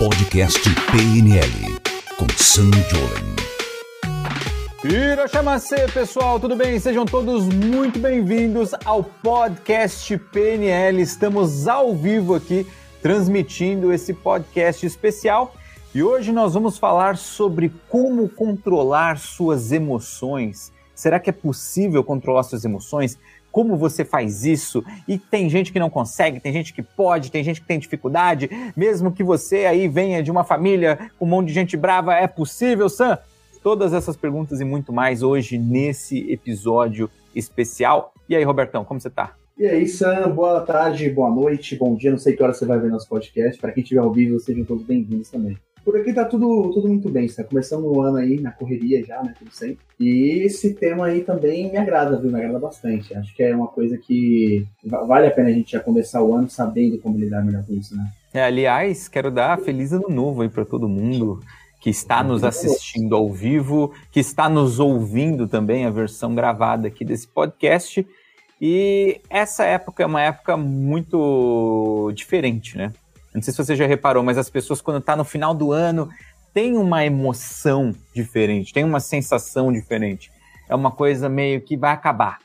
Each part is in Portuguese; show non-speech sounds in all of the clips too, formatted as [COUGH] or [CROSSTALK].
Podcast PNL com Sam Jolen. Irachamacê, pessoal, tudo bem? Sejam todos muito bem-vindos ao Podcast PNL. Estamos ao vivo aqui transmitindo esse podcast especial e hoje nós vamos falar sobre como controlar suas emoções. Será que é possível controlar suas emoções? Como você faz isso. E tem gente que não consegue, tem gente que pode, tem gente que tem dificuldade, mesmo que você aí venha de uma família com um monte de gente brava, é possível, Sam? Todas essas perguntas e muito mais hoje nesse episódio especial. E aí, Robertão, como você tá? E aí, Sam, boa tarde, boa noite, bom dia, não sei que hora você vai ver nosso podcast. Para quem estiver ao vivo, sejam todos bem-vindos também. Por aqui tá tudo, tudo muito bem, está começando o ano aí na correria já, né, tudo sempre. E esse tema aí também me agrada, viu, me agrada bastante. Acho que é uma coisa que vale a pena a gente já começar o ano sabendo como lidar melhor com isso, né? É, aliás, quero dar feliz ano novo aí para todo mundo que está nos assistindo ao vivo, que está nos ouvindo também a versão gravada aqui desse podcast. E essa época é uma época muito diferente, né? Não sei se você já reparou, mas as pessoas, quando tá no final do ano, tem uma emoção diferente, tem uma sensação diferente. É uma coisa meio que vai acabar.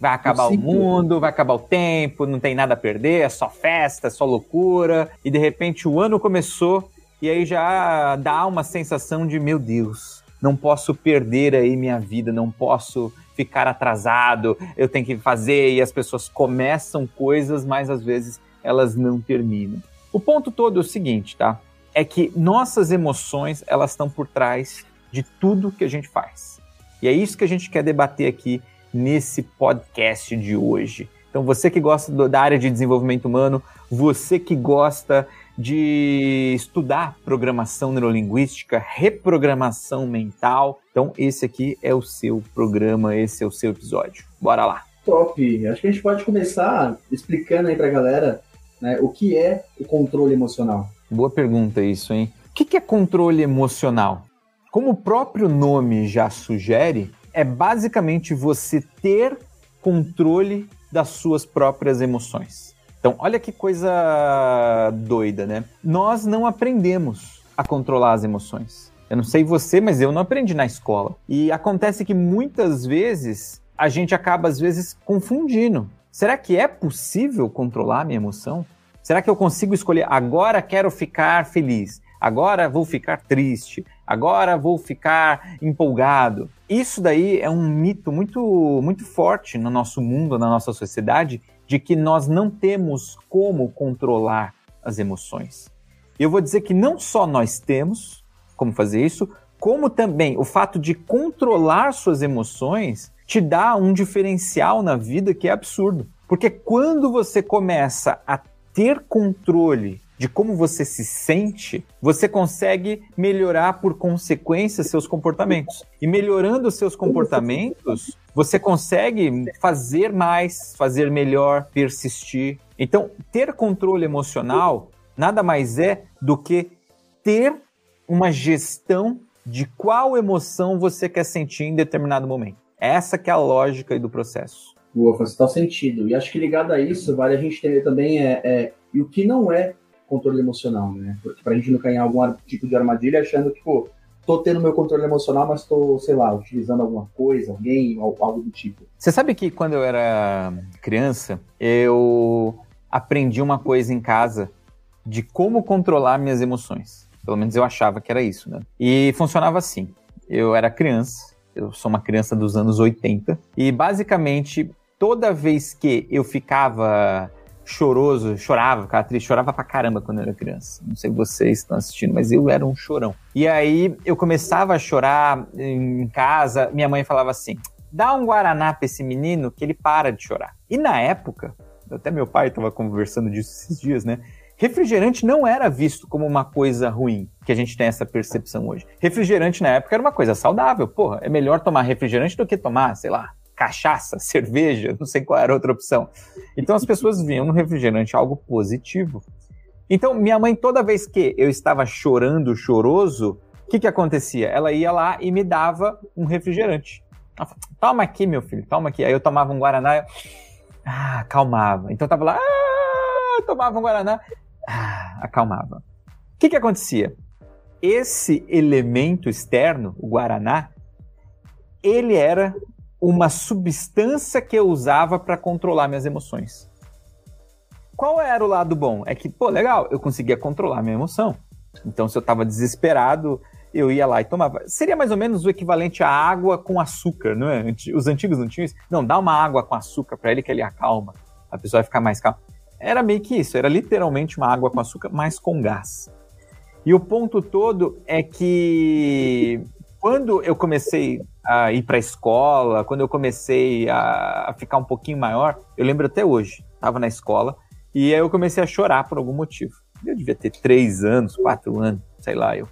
Vai acabar o mundo, vai acabar o tempo, não tem nada a perder, é só festa, é só loucura. E de repente o ano começou e aí já dá uma sensação de, meu Deus, não posso perder aí minha vida, não posso ficar atrasado, eu tenho que fazer e as pessoas começam coisas, mas às vezes elas não terminam. O ponto todo é o seguinte, tá? É que nossas emoções, elas estão por trás de tudo que a gente faz. E é isso que a gente quer debater aqui nesse podcast de hoje. Então, você que gosta da área de desenvolvimento humano, você que gosta de estudar programação neurolinguística, reprogramação mental, então esse aqui é o seu programa, esse é o seu episódio. Bora lá. Top. Acho que a gente pode começar explicando aí pra galera né? O que é o controle emocional? Boa pergunta isso, hein? O que é controle emocional? Como o próprio nome já sugere, é basicamente você ter controle das suas próprias emoções. Então, olha que coisa doida, né? Nós não aprendemos a controlar as emoções. Eu não sei você, mas eu não aprendi na escola. E acontece que muitas vezes a gente acaba, às vezes, confundindo Será que é possível controlar minha emoção? Será que eu consigo escolher agora quero ficar feliz, agora vou ficar triste, agora vou ficar empolgado? Isso daí é um mito muito muito forte no nosso mundo, na nossa sociedade, de que nós não temos como controlar as emoções. Eu vou dizer que não só nós temos como fazer isso, como também o fato de controlar suas emoções te dá um diferencial na vida que é absurdo. Porque quando você começa a ter controle de como você se sente, você consegue melhorar por consequência seus comportamentos. E melhorando seus comportamentos, você consegue fazer mais, fazer melhor, persistir. Então, ter controle emocional nada mais é do que ter uma gestão de qual emoção você quer sentir em determinado momento. Essa que é a lógica do processo. Boa, faz total sentido. E acho que ligado a isso, vale a gente entender também é, é e o que não é controle emocional, né? Porque pra gente não cair em algum tipo de armadilha achando que, pô, tô tendo meu controle emocional, mas tô, sei lá, utilizando alguma coisa, alguém, algo do tipo. Você sabe que quando eu era criança, eu aprendi uma coisa em casa de como controlar minhas emoções. Pelo menos eu achava que era isso, né? E funcionava assim. Eu era criança, eu sou uma criança dos anos 80. E basicamente, toda vez que eu ficava choroso, chorava, ficava triste, chorava pra caramba quando eu era criança. Não sei se vocês estão assistindo, mas eu era um chorão. E aí eu começava a chorar em casa, minha mãe falava assim: dá um Guaraná pra esse menino que ele para de chorar. E na época, até meu pai estava conversando disso esses dias, né? refrigerante não era visto como uma coisa ruim, que a gente tem essa percepção hoje. Refrigerante na época era uma coisa saudável. Porra, é melhor tomar refrigerante do que tomar, sei lá, cachaça, [LAUGHS] cerveja, não sei qual era a outra opção. Então as pessoas viam no refrigerante algo positivo. Então minha mãe, toda vez que eu estava chorando, choroso, o que, que acontecia? Ela ia lá e me dava um refrigerante. Ela toma aqui, meu filho, toma aqui. Aí eu tomava um Guaraná, eu... ah, acalmava. Então eu tava lá, ah, tomava um Guaraná, ah, acalmava. que, que acontecia? Esse elemento externo, o Guaraná, ele era uma substância que eu usava para controlar minhas emoções. Qual era o lado bom? É que, pô, legal, eu conseguia controlar minha emoção. Então, se eu estava desesperado, eu ia lá e tomava. Seria mais ou menos o equivalente à água com açúcar, não é? Os antigos não tinham isso? Não, dá uma água com açúcar para ele que ele acalma. A pessoa vai ficar mais calma. Era meio que isso, era literalmente uma água com açúcar, mas com gás. E o ponto todo é que quando eu comecei a ir para a escola, quando eu comecei a ficar um pouquinho maior, eu lembro até hoje, estava na escola e aí eu comecei a chorar por algum motivo. Eu devia ter três anos, quatro anos, sei lá, eu.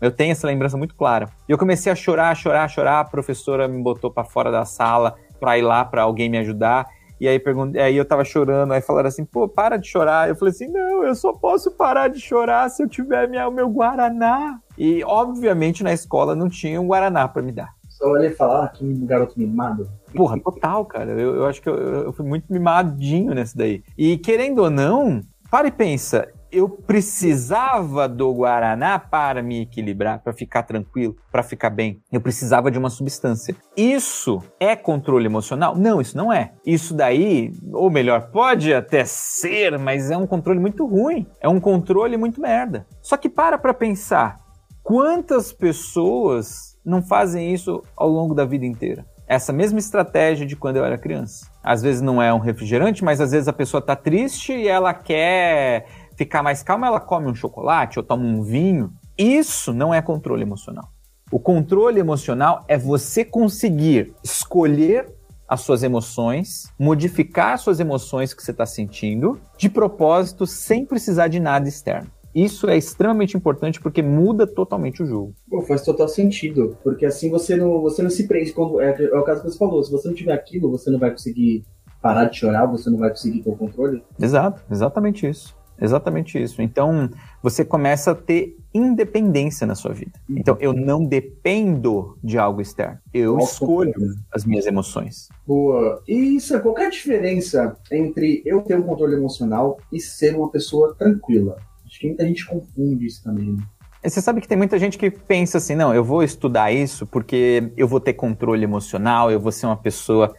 Eu tenho essa lembrança muito clara. E eu comecei a chorar, chorar, chorar. A professora me botou para fora da sala para ir lá para alguém me ajudar. E aí, perguntei, aí eu tava chorando, aí falaram assim, pô, para de chorar. Eu falei assim, não, eu só posso parar de chorar se eu tiver minha, o meu Guaraná. E, obviamente, na escola não tinha um Guaraná para me dar. Só olhei falar ah, que garoto mimado. Porra, total, cara. Eu, eu acho que eu, eu fui muito mimadinho nesse daí. E, querendo ou não, para e pensa, eu precisava do Guaraná para me equilibrar, para ficar tranquilo, para ficar bem. Eu precisava de uma substância. Isso é controle emocional? Não, isso não é. Isso daí, ou melhor, pode até ser, mas é um controle muito ruim. É um controle muito merda. Só que para para pensar, quantas pessoas não fazem isso ao longo da vida inteira? essa mesma estratégia de quando eu era criança. Às vezes não é um refrigerante, mas às vezes a pessoa está triste e ela quer ficar mais calma, ela come um chocolate ou toma um vinho. Isso não é controle emocional. O controle emocional é você conseguir escolher as suas emoções, modificar as suas emoções que você está sentindo, de propósito, sem precisar de nada externo. Isso é extremamente importante porque muda totalmente o jogo. Pô, faz total sentido, porque assim você não, você não se prende quando é, é o caso que você falou, se você não tiver aquilo, você não vai conseguir parar de chorar, você não vai conseguir ter o controle. Exato, exatamente isso. Exatamente isso. Então, você começa a ter independência na sua vida. Uhum. Então, eu não dependo de algo externo. Eu Nossa, escolho as minhas emoções. Boa. E isso, qual é a diferença entre eu ter um controle emocional e ser uma pessoa tranquila? Acho que muita gente confunde isso também. Né? Você sabe que tem muita gente que pensa assim, não, eu vou estudar isso porque eu vou ter controle emocional, eu vou ser uma pessoa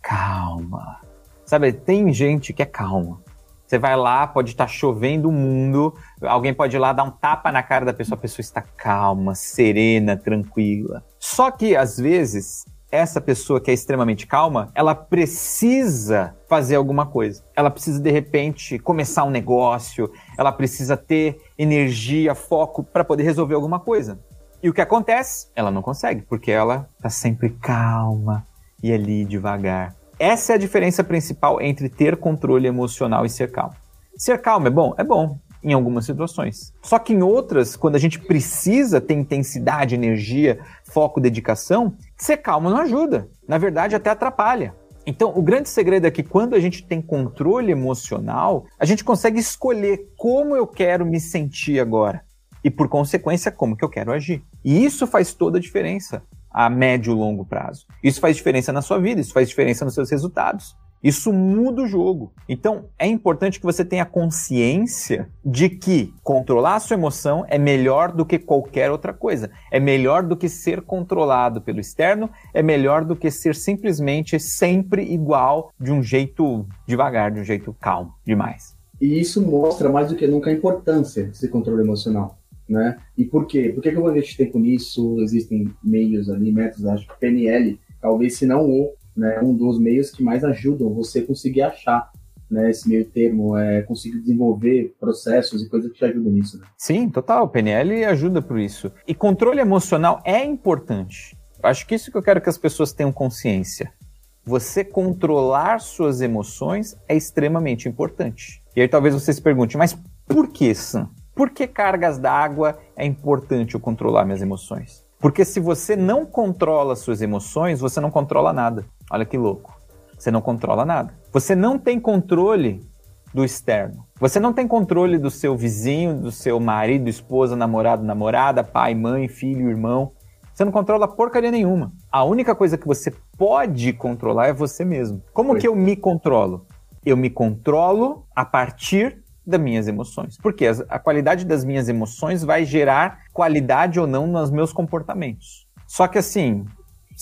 calma. Sabe, tem gente que é calma. Você vai lá, pode estar chovendo o mundo, alguém pode ir lá dar um tapa na cara da pessoa, a pessoa está calma, serena, tranquila. Só que, às vezes, essa pessoa que é extremamente calma, ela precisa fazer alguma coisa. Ela precisa, de repente, começar um negócio, ela precisa ter energia, foco para poder resolver alguma coisa. E o que acontece? Ela não consegue, porque ela está sempre calma e ali devagar. Essa é a diferença principal entre ter controle emocional e ser calmo. Ser calmo é bom? É bom em algumas situações. Só que em outras, quando a gente precisa ter intensidade, energia, foco, dedicação, ser calmo não ajuda. Na verdade, até atrapalha. Então, o grande segredo é que quando a gente tem controle emocional, a gente consegue escolher como eu quero me sentir agora e, por consequência, como que eu quero agir. E isso faz toda a diferença a médio e longo prazo. Isso faz diferença na sua vida, isso faz diferença nos seus resultados. Isso muda o jogo. Então, é importante que você tenha consciência de que controlar a sua emoção é melhor do que qualquer outra coisa. É melhor do que ser controlado pelo externo, é melhor do que ser simplesmente sempre igual de um jeito devagar, de um jeito calmo demais. E isso mostra mais do que nunca a importância desse controle emocional né? E por quê? Por que, eu vou investir tempo nisso? Existem meios ali, métodos, acho que PNL, talvez se não o, né, um dos meios que mais ajudam você conseguir achar né, esse meio termo, é conseguir desenvolver processos e coisas que te ajudam nisso. Né? Sim, total. PNL ajuda por isso. E controle emocional é importante. Acho que isso que eu quero que as pessoas tenham consciência. Você controlar suas emoções é extremamente importante. E aí talvez você se pergunte, mas por que, Sam? Por que cargas d'água é importante eu controlar minhas emoções? Porque se você não controla suas emoções, você não controla nada. Olha que louco. Você não controla nada. Você não tem controle do externo. Você não tem controle do seu vizinho, do seu marido, esposa, namorado, namorada, pai, mãe, filho, irmão. Você não controla porcaria nenhuma. A única coisa que você pode controlar é você mesmo. Como que eu me controlo? Eu me controlo a partir das minhas emoções. Porque a qualidade das minhas emoções vai gerar qualidade ou não nos meus comportamentos. Só que assim,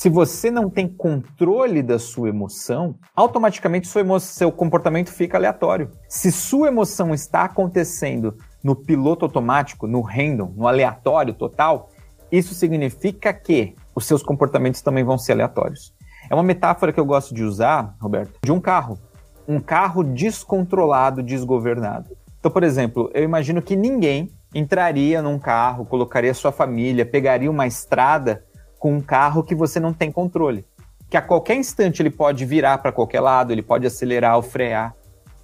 se você não tem controle da sua emoção, automaticamente sua emo seu comportamento fica aleatório. Se sua emoção está acontecendo no piloto automático, no random, no aleatório total, isso significa que os seus comportamentos também vão ser aleatórios. É uma metáfora que eu gosto de usar, Roberto, de um carro. Um carro descontrolado, desgovernado. Então, por exemplo, eu imagino que ninguém entraria num carro, colocaria sua família, pegaria uma estrada com um carro que você não tem controle. Que a qualquer instante ele pode virar para qualquer lado, ele pode acelerar ou frear.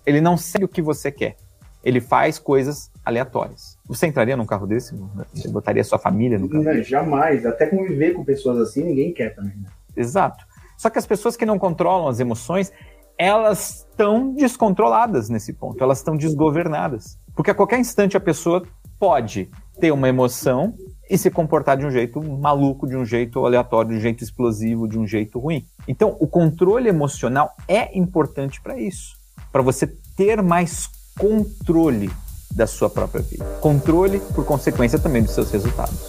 Ele não sabe o que você quer. Ele faz coisas aleatórias. Você entraria num carro desse? Você botaria sua família no carro? Não, jamais. Até conviver com pessoas assim, ninguém quer também. Né? Exato. Só que as pessoas que não controlam as emoções, elas estão descontroladas nesse ponto, elas estão desgovernadas. Porque a qualquer instante a pessoa pode ter uma emoção e se comportar de um jeito maluco, de um jeito aleatório, de um jeito explosivo, de um jeito ruim. Então, o controle emocional é importante para isso, para você ter mais controle da sua própria vida. Controle, por consequência, também dos seus resultados.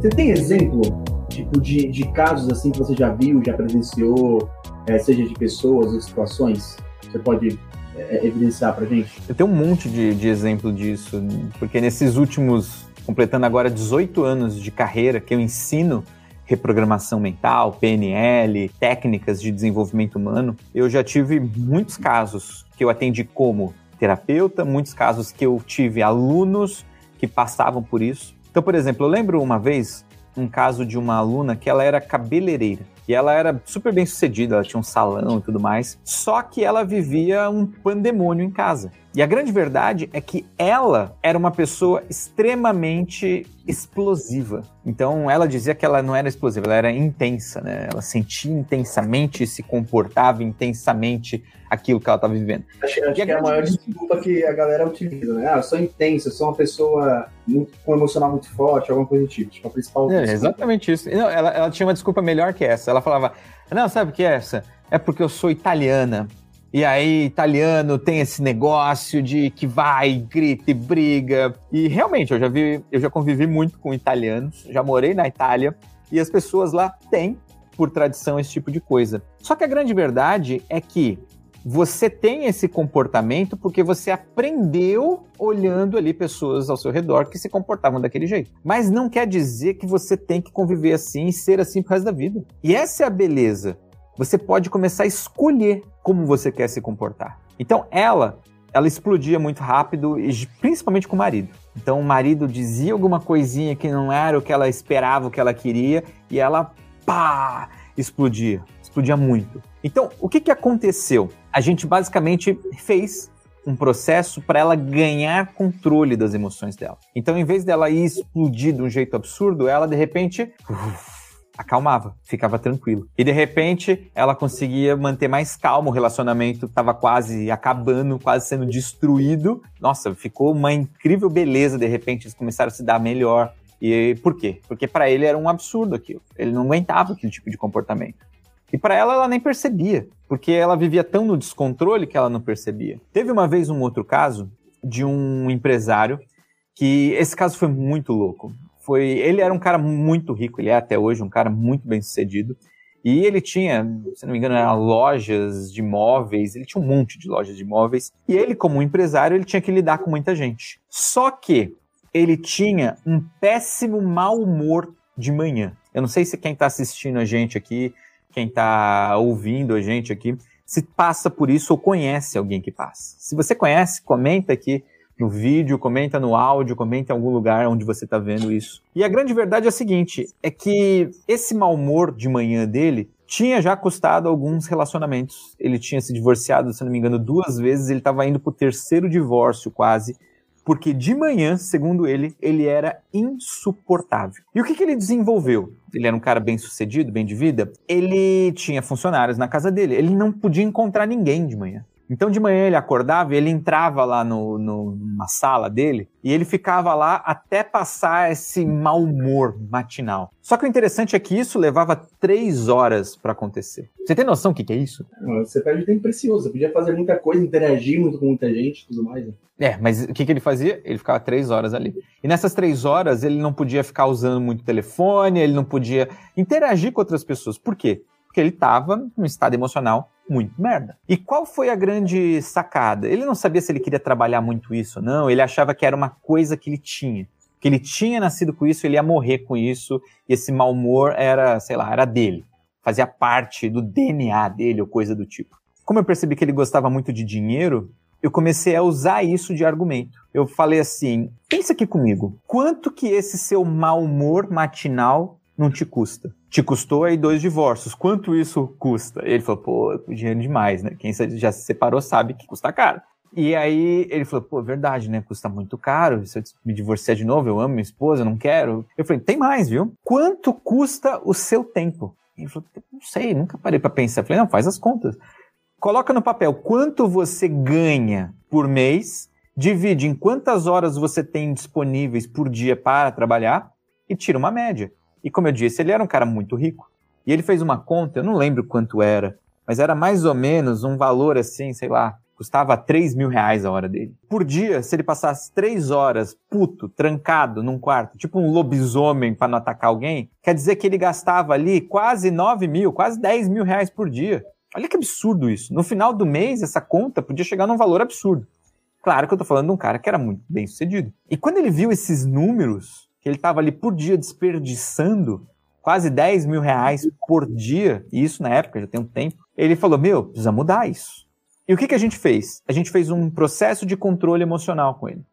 Você tem exemplo de, de casos assim que você já viu, já presenciou, é, seja de pessoas ou situações? Você pode é, evidenciar pra gente? Eu tenho um monte de, de exemplo disso, porque nesses últimos, completando agora 18 anos de carreira que eu ensino reprogramação mental, PNL, técnicas de desenvolvimento humano, eu já tive muitos casos que eu atendi como terapeuta, muitos casos que eu tive alunos que passavam por isso. Então, por exemplo, eu lembro uma vez um caso de uma aluna que ela era cabeleireira. E ela era super bem sucedida, ela tinha um salão e tudo mais. Só que ela vivia um pandemônio em casa. E a grande verdade é que ela era uma pessoa extremamente explosiva. Então ela dizia que ela não era explosiva, ela era intensa, né? Ela sentia intensamente, se comportava intensamente aquilo que ela estava vivendo. Acho, acho que é a maior desculpa que a galera utiliza, né? Ah, eu sou intensa, eu sou uma pessoa muito, com um emocional muito forte, alguma coisa do tipo. Tipo, a principal. É, exatamente isso. Não, ela, ela tinha uma desculpa melhor que essa. Ela falava: Não, sabe o que é essa? É porque eu sou italiana. E aí, italiano tem esse negócio de que vai, grita e briga. E realmente, eu já vi, eu já convivi muito com italianos, já morei na Itália, e as pessoas lá têm, por tradição, esse tipo de coisa. Só que a grande verdade é que você tem esse comportamento porque você aprendeu olhando ali pessoas ao seu redor que se comportavam daquele jeito. Mas não quer dizer que você tem que conviver assim e ser assim pro resto da vida. E essa é a beleza. Você pode começar a escolher como você quer se comportar. Então ela, ela explodia muito rápido, principalmente com o marido. Então o marido dizia alguma coisinha que não era o que ela esperava, o que ela queria, e ela pá, explodia, explodia muito. Então, o que, que aconteceu? A gente basicamente fez um processo para ela ganhar controle das emoções dela. Então, em vez dela ir explodir de um jeito absurdo, ela de repente uf, acalmava, ficava tranquilo. E de repente ela conseguia manter mais calmo, o relacionamento estava quase acabando, quase sendo destruído. Nossa, ficou uma incrível beleza, de repente eles começaram a se dar melhor. E por quê? Porque para ele era um absurdo aquilo. Ele não aguentava aquele tipo de comportamento. E para ela, ela nem percebia, porque ela vivia tão no descontrole que ela não percebia. Teve uma vez um outro caso de um empresário que esse caso foi muito louco. Foi, ele era um cara muito rico, ele é até hoje um cara muito bem sucedido. E ele tinha, se não me engano, lojas de imóveis, ele tinha um monte de lojas de imóveis. E ele, como empresário, ele tinha que lidar com muita gente. Só que ele tinha um péssimo mau humor de manhã. Eu não sei se quem está assistindo a gente aqui quem está ouvindo a gente aqui, se passa por isso ou conhece alguém que passa. Se você conhece, comenta aqui no vídeo, comenta no áudio, comenta em algum lugar onde você está vendo isso. E a grande verdade é a seguinte: é que esse mau humor de manhã dele tinha já custado alguns relacionamentos. Ele tinha se divorciado, se não me engano, duas vezes, ele estava indo para o terceiro divórcio quase porque de manhã, segundo ele, ele era insuportável. E o que, que ele desenvolveu? Ele era um cara bem sucedido, bem de vida. Ele tinha funcionários na casa dele. Ele não podia encontrar ninguém de manhã. Então de manhã ele acordava e ele entrava lá no, no, numa sala dele e ele ficava lá até passar esse mau humor matinal. Só que o interessante é que isso levava três horas para acontecer. Você tem noção do que, que é isso? Você perde tempo precioso. Você podia fazer muita coisa, interagir muito com muita gente e tudo mais. Né? É, mas o que, que ele fazia? Ele ficava três horas ali. E nessas três horas ele não podia ficar usando muito telefone, ele não podia interagir com outras pessoas. Por quê? Porque ele estava num estado emocional muito merda. E qual foi a grande sacada? Ele não sabia se ele queria trabalhar muito isso ou não, ele achava que era uma coisa que ele tinha. Que ele tinha nascido com isso, ele ia morrer com isso, e esse mau humor era, sei lá, era dele. Fazia parte do DNA dele ou coisa do tipo. Como eu percebi que ele gostava muito de dinheiro, eu comecei a usar isso de argumento. Eu falei assim: pensa aqui comigo, quanto que esse seu mau humor matinal não te custa? Te custou aí dois divórcios. Quanto isso custa? Ele falou, pô, dinheiro demais, né? Quem já se separou sabe que custa caro. E aí ele falou, pô, verdade, né? Custa muito caro. Se eu me divorciar de novo, eu amo minha esposa, eu não quero. Eu falei, tem mais, viu? Quanto custa o seu tempo? Ele falou, não sei, nunca parei para pensar. Eu falei, não, faz as contas. Coloca no papel quanto você ganha por mês, divide em quantas horas você tem disponíveis por dia para trabalhar e tira uma média. E como eu disse, ele era um cara muito rico. E ele fez uma conta, eu não lembro quanto era, mas era mais ou menos um valor assim, sei lá, custava 3 mil reais a hora dele. Por dia, se ele passasse 3 horas puto, trancado num quarto, tipo um lobisomem para não atacar alguém, quer dizer que ele gastava ali quase 9 mil, quase 10 mil reais por dia. Olha que absurdo isso. No final do mês, essa conta podia chegar num valor absurdo. Claro que eu tô falando de um cara que era muito bem sucedido. E quando ele viu esses números, que ele estava ali por dia desperdiçando quase 10 mil reais por dia, e isso na época já tem um tempo, ele falou: Meu, precisa mudar isso. E o que, que a gente fez? A gente fez um processo de controle emocional com ele.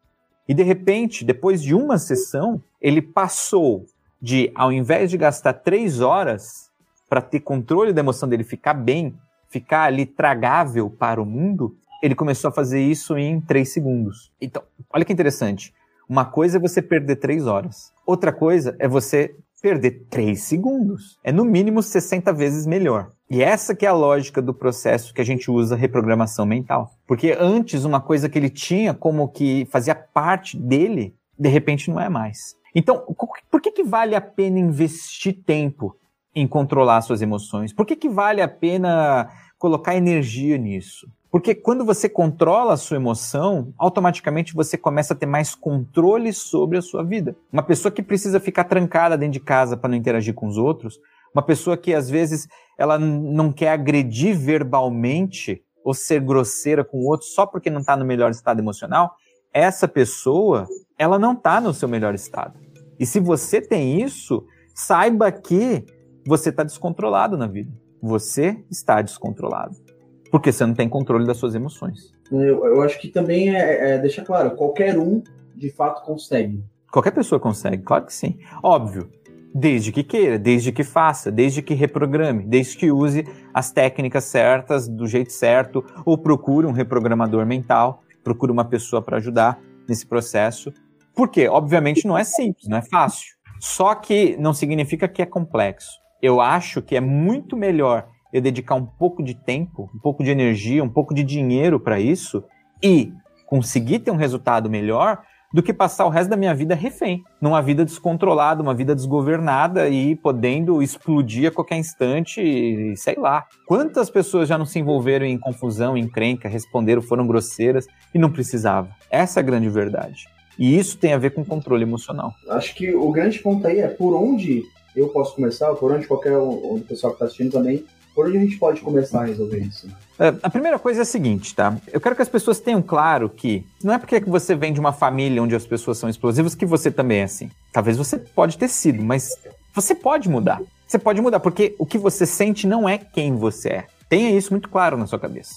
E de repente, depois de uma sessão, ele passou de, ao invés de gastar três horas para ter controle da emoção dele ficar bem, ficar ali tragável para o mundo, ele começou a fazer isso em três segundos. Então, olha que interessante. Uma coisa é você perder três horas. Outra coisa é você perder três segundos. É no mínimo 60 vezes melhor. E essa que é a lógica do processo que a gente usa reprogramação mental. Porque antes uma coisa que ele tinha como que fazia parte dele, de repente não é mais. Então, por que, que vale a pena investir tempo em controlar suas emoções? Por que, que vale a pena colocar energia nisso? Porque quando você controla a sua emoção, automaticamente você começa a ter mais controle sobre a sua vida. Uma pessoa que precisa ficar trancada dentro de casa para não interagir com os outros, uma pessoa que às vezes ela não quer agredir verbalmente ou ser grosseira com o outro só porque não está no melhor estado emocional, essa pessoa, ela não está no seu melhor estado. E se você tem isso, saiba que você está descontrolado na vida. Você está descontrolado. Porque você não tem controle das suas emoções. Eu, eu acho que também é, é deixar claro, qualquer um de fato consegue. Qualquer pessoa consegue, claro que sim. Óbvio, desde que queira, desde que faça, desde que reprograme, desde que use as técnicas certas, do jeito certo, ou procure um reprogramador mental, procure uma pessoa para ajudar nesse processo. Porque, obviamente, não é simples, não é fácil. Só que não significa que é complexo. Eu acho que é muito melhor eu dedicar um pouco de tempo, um pouco de energia, um pouco de dinheiro para isso e conseguir ter um resultado melhor do que passar o resto da minha vida refém, numa vida descontrolada, uma vida desgovernada e podendo explodir a qualquer instante, sei lá. Quantas pessoas já não se envolveram em confusão, em crenca, responderam, foram grosseiras e não precisava? Essa é a grande verdade. E isso tem a ver com controle emocional. Acho que o grande ponto aí é por onde eu posso começar, por onde qualquer um, o pessoal que está assistindo também por onde a gente pode começar a resolver isso? É, a primeira coisa é a seguinte, tá? Eu quero que as pessoas tenham claro que não é porque você vem de uma família onde as pessoas são explosivas que você também é assim. Talvez você pode ter sido, mas você pode mudar. Você pode mudar, porque o que você sente não é quem você é. Tenha isso muito claro na sua cabeça.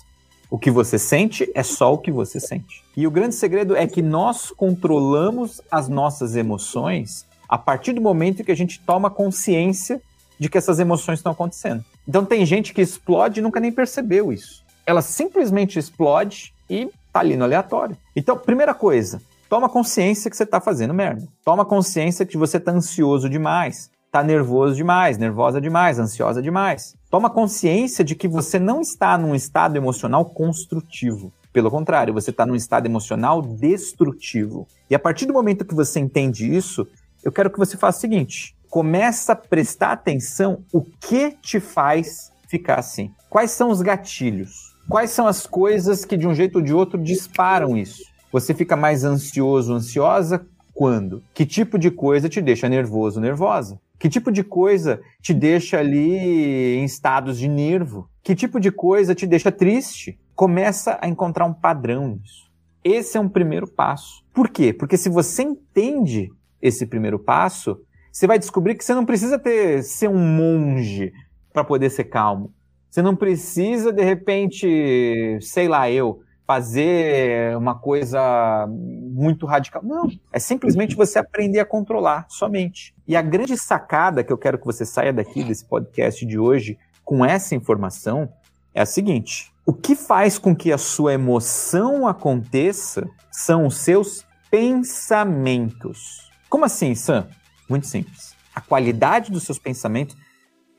O que você sente é só o que você sente. E o grande segredo é que nós controlamos as nossas emoções a partir do momento que a gente toma consciência de que essas emoções estão acontecendo. Então tem gente que explode e nunca nem percebeu isso. Ela simplesmente explode e tá ali no aleatório. Então, primeira coisa, toma consciência que você tá fazendo merda. Toma consciência que você tá ansioso demais, tá nervoso demais, nervosa demais, ansiosa demais. Toma consciência de que você não está num estado emocional construtivo. Pelo contrário, você está num estado emocional destrutivo. E a partir do momento que você entende isso, eu quero que você faça o seguinte: começa a prestar atenção o que te faz ficar assim. Quais são os gatilhos? Quais são as coisas que de um jeito ou de outro disparam isso? Você fica mais ansioso, ansiosa quando? Que tipo de coisa te deixa nervoso, nervosa? Que tipo de coisa te deixa ali em estados de nervo? Que tipo de coisa te deixa triste? Começa a encontrar um padrão nisso. Esse é um primeiro passo. Por quê? Porque se você entende esse primeiro passo, você vai descobrir que você não precisa ter ser um monge para poder ser calmo. Você não precisa de repente, sei lá, eu fazer uma coisa muito radical. Não, é simplesmente você aprender a controlar somente. E a grande sacada que eu quero que você saia daqui desse podcast de hoje com essa informação é a seguinte: o que faz com que a sua emoção aconteça são os seus pensamentos. Como assim, Sam? Muito simples. A qualidade dos seus pensamentos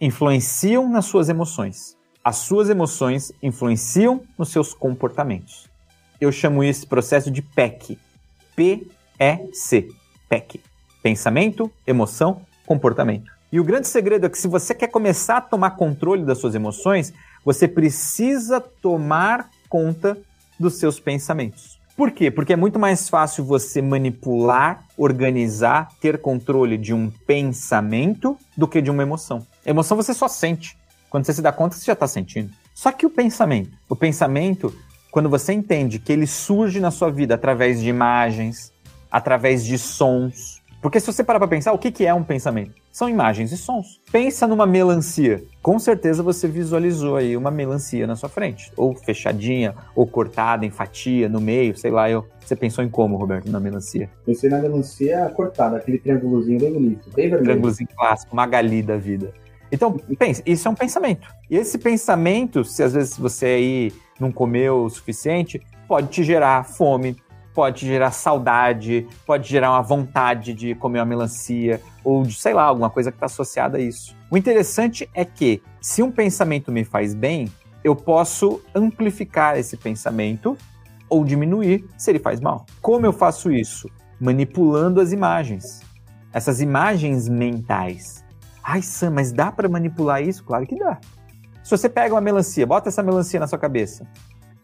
influenciam nas suas emoções as suas emoções influenciam nos seus comportamentos. Eu chamo esse processo de PEC. P-E-C. PEC. Pensamento, emoção, comportamento. E o grande segredo é que se você quer começar a tomar controle das suas emoções, você precisa tomar conta dos seus pensamentos. Por quê? Porque é muito mais fácil você manipular, organizar, ter controle de um pensamento do que de uma emoção. Emoção você só sente. Quando você se dá conta, você já está sentindo. Só que o pensamento, o pensamento, quando você entende que ele surge na sua vida através de imagens, através de sons. Porque se você parar para pensar, o que, que é um pensamento? São imagens e sons. Pensa numa melancia. Com certeza você visualizou aí uma melancia na sua frente. Ou fechadinha, ou cortada em fatia, no meio, sei lá. Eu... Você pensou em como, Roberto, na melancia? Pensei na melancia cortada, aquele triângulozinho bem bonito, bem vermelho. Triângulozinho clássico, Magali da vida. Então, pense, isso é um pensamento. E esse pensamento, se às vezes você aí não comeu o suficiente, pode te gerar fome, pode gerar saudade, pode gerar uma vontade de comer uma melancia, ou de, sei lá, alguma coisa que está associada a isso. O interessante é que, se um pensamento me faz bem, eu posso amplificar esse pensamento ou diminuir se ele faz mal. Como eu faço isso? Manipulando as imagens. Essas imagens mentais. Ai, Sam, mas dá para manipular isso? Claro que dá. Se você pega uma melancia, bota essa melancia na sua cabeça,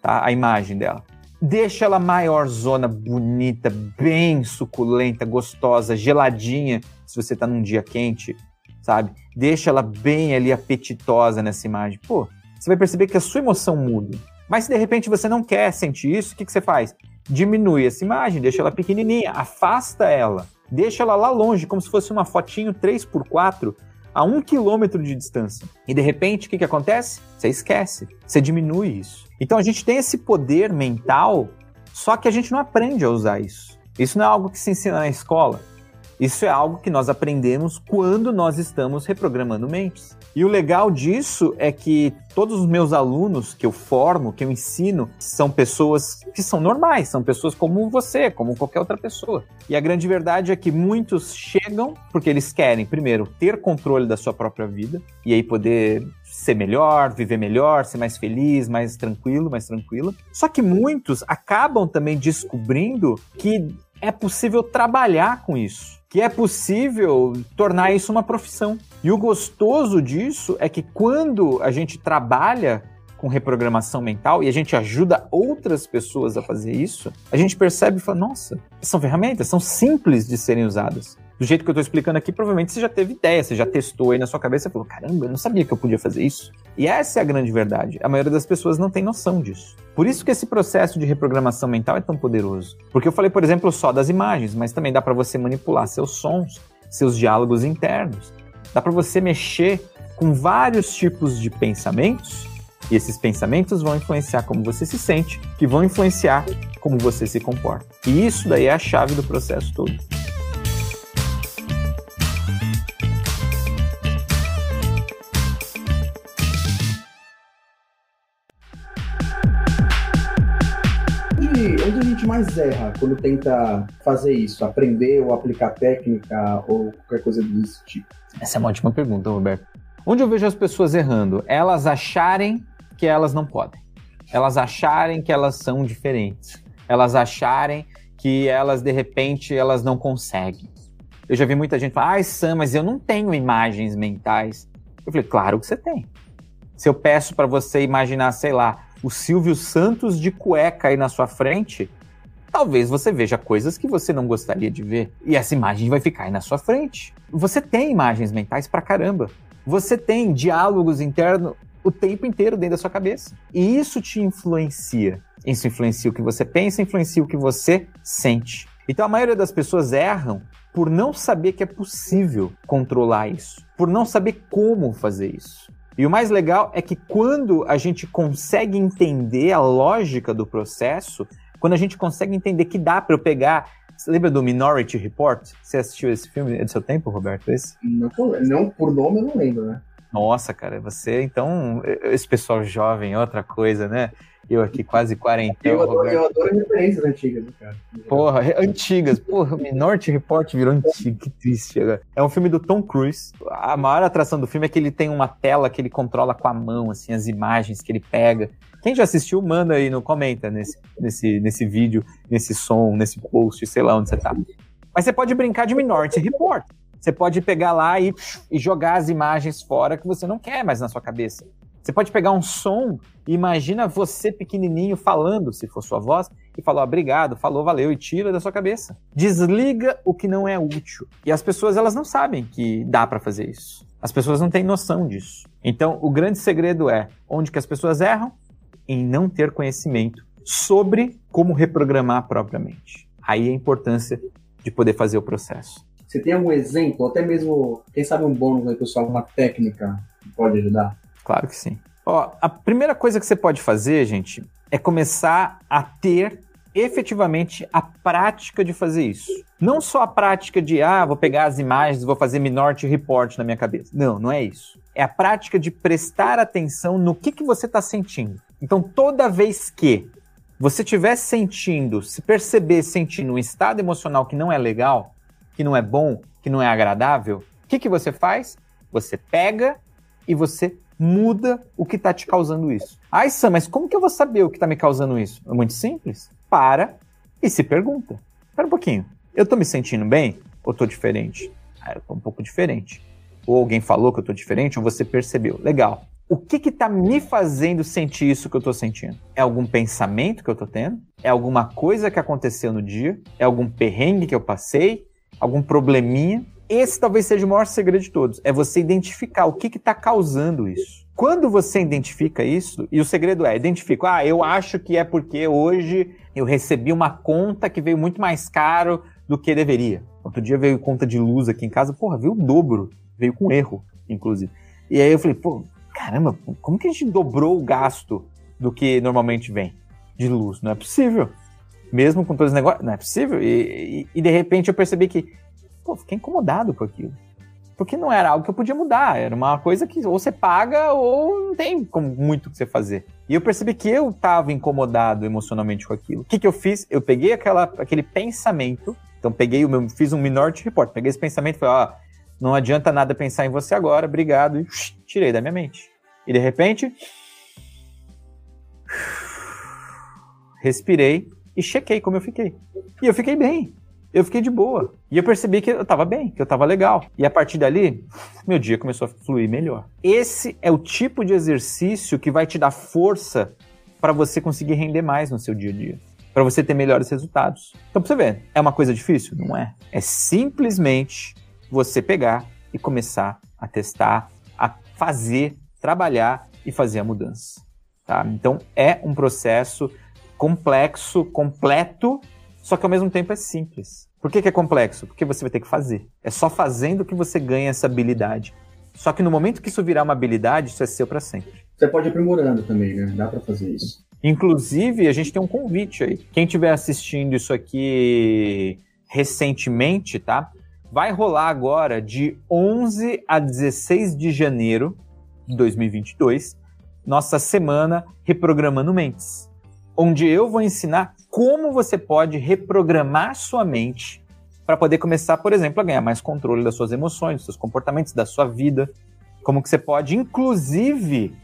tá? A imagem dela. Deixa ela maior zona, bonita, bem suculenta, gostosa, geladinha, se você tá num dia quente, sabe? Deixa ela bem ali apetitosa nessa imagem. Pô, você vai perceber que a sua emoção muda. Mas se de repente você não quer sentir isso, o que, que você faz? Diminui essa imagem, deixa ela pequenininha, afasta ela, deixa ela lá longe, como se fosse uma fotinho 3x4 a um quilômetro de distância. E de repente, o que, que acontece? Você esquece, você diminui isso. Então a gente tem esse poder mental, só que a gente não aprende a usar isso. Isso não é algo que se ensina na escola. Isso é algo que nós aprendemos quando nós estamos reprogramando mentes. E o legal disso é que todos os meus alunos que eu formo, que eu ensino, são pessoas que são normais, são pessoas como você, como qualquer outra pessoa. E a grande verdade é que muitos chegam porque eles querem, primeiro, ter controle da sua própria vida e aí poder ser melhor, viver melhor, ser mais feliz, mais tranquilo, mais tranquila. Só que muitos acabam também descobrindo que é possível trabalhar com isso que é possível tornar isso uma profissão. E o gostoso disso é que quando a gente trabalha com reprogramação mental e a gente ajuda outras pessoas a fazer isso, a gente percebe e fala: nossa, são ferramentas, são simples de serem usadas do jeito que eu estou explicando aqui, provavelmente você já teve ideia, você já testou aí na sua cabeça e falou: caramba, eu não sabia que eu podia fazer isso. E essa é a grande verdade. A maioria das pessoas não tem noção disso. Por isso que esse processo de reprogramação mental é tão poderoso. Porque eu falei, por exemplo, só das imagens, mas também dá para você manipular seus sons, seus diálogos internos. Dá para você mexer com vários tipos de pensamentos e esses pensamentos vão influenciar como você se sente, que vão influenciar como você se comporta. E isso daí é a chave do processo todo. Mais erra quando tenta fazer isso? Aprender ou aplicar técnica ou qualquer coisa desse tipo? Essa é uma ótima pergunta, Roberto. Onde eu vejo as pessoas errando? Elas acharem que elas não podem. Elas acharem que elas são diferentes. Elas acharem que elas, de repente, elas não conseguem. Eu já vi muita gente falar, ai, Sam, mas eu não tenho imagens mentais. Eu falei, claro que você tem. Se eu peço para você imaginar, sei lá, o Silvio Santos de cueca aí na sua frente, talvez você veja coisas que você não gostaria de ver. E essa imagem vai ficar aí na sua frente. Você tem imagens mentais pra caramba. Você tem diálogos internos o tempo inteiro dentro da sua cabeça. E isso te influencia. Isso influencia o que você pensa, influencia o que você sente. Então a maioria das pessoas erram por não saber que é possível controlar isso, por não saber como fazer isso. E o mais legal é que quando a gente consegue entender a lógica do processo, quando a gente consegue entender que dá para eu pegar. Você lembra do Minority Report? Você assistiu esse filme? É do seu tempo, Roberto? Esse? Não, não por nome eu não lembro, né? Nossa, cara, você então. Esse pessoal jovem, outra coisa, né? Eu aqui quase quarentão. Eu adoro, eu adoro referências antigas, cara. Porra, antigas. Porra, Minority Report virou antigo. Que triste agora. É um filme do Tom Cruise. A maior atração do filme é que ele tem uma tela que ele controla com a mão, assim, as imagens que ele pega. Quem já assistiu, manda aí no comenta nesse, nesse, nesse vídeo, nesse som, nesse post, sei lá onde você tá. Mas você pode brincar de Minority Report. Você pode pegar lá e, e jogar as imagens fora que você não quer mais na sua cabeça. Você pode pegar um som e imagina você pequenininho falando, se for sua voz, e falar obrigado, falou, valeu, e tira da sua cabeça. Desliga o que não é útil. E as pessoas, elas não sabem que dá para fazer isso. As pessoas não têm noção disso. Então, o grande segredo é onde que as pessoas erram? Em não ter conhecimento sobre como reprogramar propriamente. Aí a importância de poder fazer o processo. Você tem algum exemplo, até mesmo, quem sabe um bônus aí, pessoal, uma técnica que pode ajudar? Claro que sim. Ó, a primeira coisa que você pode fazer, gente, é começar a ter efetivamente a prática de fazer isso. Não só a prática de, ah, vou pegar as imagens, vou fazer Minority Report na minha cabeça. Não, não é isso. É a prática de prestar atenção no que, que você está sentindo. Então, toda vez que você estiver sentindo, se perceber sentindo um estado emocional que não é legal, que não é bom, que não é agradável, o que, que você faz? Você pega e você muda o que está te causando isso. Ai, Sam, mas como que eu vou saber o que está me causando isso? É muito simples. Para e se pergunta. Espera um pouquinho. Eu estou me sentindo bem ou estou diferente? Ah, eu estou um pouco diferente. Ou alguém falou que eu estou diferente ou você percebeu. Legal. O que está me fazendo sentir isso que eu estou sentindo? É algum pensamento que eu estou tendo? É alguma coisa que aconteceu no dia? É algum perrengue que eu passei? Algum probleminha? Esse talvez seja o maior segredo de todos, é você identificar o que está causando isso. Quando você identifica isso, e o segredo é, identifico, ah, eu acho que é porque hoje eu recebi uma conta que veio muito mais caro do que deveria. Outro dia veio conta de luz aqui em casa, porra, veio o dobro, veio com erro, inclusive. E aí eu falei, pô, caramba, como que a gente dobrou o gasto do que normalmente vem de luz? Não é possível. Mesmo com todos os negócios, não é possível. E, e, e de repente eu percebi que pô, fiquei incomodado com aquilo. Porque não era algo que eu podia mudar, era uma coisa que ou você paga ou não tem como muito o que você fazer. E eu percebi que eu estava incomodado emocionalmente com aquilo. O que, que eu fiz? Eu peguei aquela, aquele pensamento, então peguei o meu, fiz um Minority Report, peguei esse pensamento e falei, ó, não adianta nada pensar em você agora, obrigado, e tirei da minha mente. E de repente, [SIGHS] respirei e chequei como eu fiquei. E eu fiquei bem eu fiquei de boa. E eu percebi que eu tava bem, que eu tava legal. E a partir dali, meu dia começou a fluir melhor. Esse é o tipo de exercício que vai te dar força para você conseguir render mais no seu dia a dia. Para você ter melhores resultados. Então, pra você ver, é uma coisa difícil? Não é. É simplesmente você pegar e começar a testar, a fazer, trabalhar e fazer a mudança. Tá? Então, é um processo complexo, completo só que ao mesmo tempo é simples. Por que, que, é complexo? Porque você vai ter que fazer. É só fazendo que você ganha essa habilidade. Só que no momento que isso virar uma habilidade, isso é seu para sempre. Você pode ir aprimorando também, né? Dá para fazer isso. Inclusive, a gente tem um convite aí. Quem estiver assistindo isso aqui recentemente, tá? Vai rolar agora de 11 a 16 de janeiro de 2022, nossa semana Reprogramando Mentes. Onde eu vou ensinar como você pode reprogramar sua mente para poder começar, por exemplo, a ganhar mais controle das suas emoções, dos seus comportamentos, da sua vida. Como que você pode, inclusive,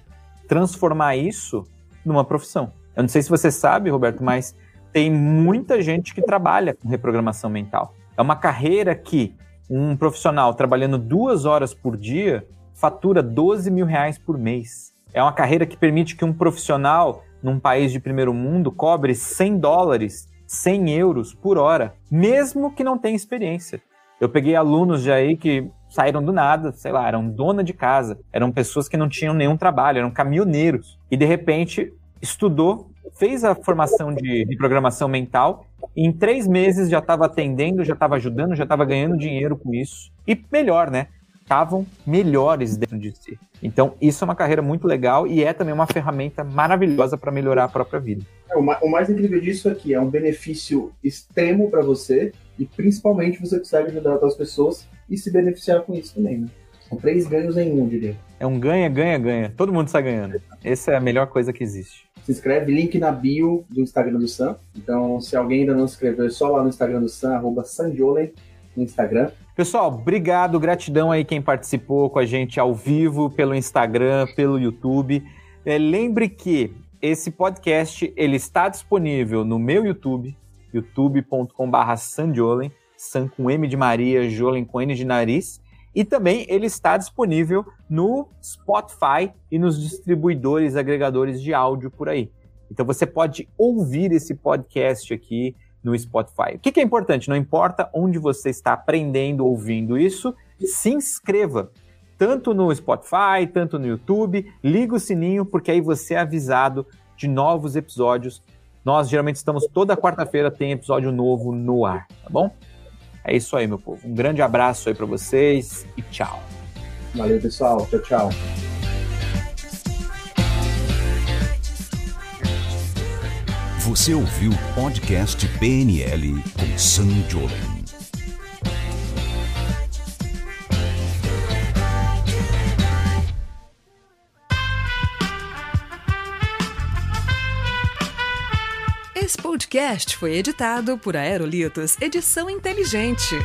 transformar isso numa profissão. Eu não sei se você sabe, Roberto, mas tem muita gente que trabalha com reprogramação mental. É uma carreira que um profissional trabalhando duas horas por dia fatura 12 mil reais por mês. É uma carreira que permite que um profissional num país de primeiro mundo cobre 100 dólares, 100 euros por hora, mesmo que não tenha experiência. Eu peguei alunos de aí que saíram do nada, sei lá, eram dona de casa, eram pessoas que não tinham nenhum trabalho, eram caminhoneiros. E de repente estudou, fez a formação de, de programação mental, e em três meses já estava atendendo, já estava ajudando, já estava ganhando dinheiro com isso. E melhor, né? Estavam melhores dentro de si. Então, isso é uma carreira muito legal e é também uma ferramenta maravilhosa para melhorar a própria vida. É, o mais incrível disso aqui é um benefício extremo para você e principalmente você consegue ajudar outras pessoas e se beneficiar com isso também, né? São três ganhos em um, diria. É um ganha, ganha, ganha. Todo mundo está ganhando. Essa é a melhor coisa que existe. Se inscreve, link na bio do Instagram do Sam. Então, se alguém ainda não se inscreveu, é só lá no Instagram do Sam, arroba no Instagram. Pessoal, obrigado, gratidão aí quem participou com a gente ao vivo, pelo Instagram, pelo YouTube. É, lembre que esse podcast ele está disponível no meu YouTube, youtube.com.br Sanjolen, San com M de Maria, Jolen com N de nariz. E também ele está disponível no Spotify e nos distribuidores agregadores de áudio por aí. Então você pode ouvir esse podcast aqui no Spotify. O que, que é importante? Não importa onde você está aprendendo, ouvindo isso, se inscreva tanto no Spotify, tanto no YouTube, liga o sininho, porque aí você é avisado de novos episódios. Nós geralmente estamos toda quarta-feira tem episódio novo no ar, tá bom? É isso aí, meu povo. Um grande abraço aí para vocês e tchau. Valeu, pessoal. Tchau, tchau. Você ouviu o podcast PNL com Sam Jolen. Esse podcast foi editado por Aerolitos Edição Inteligente.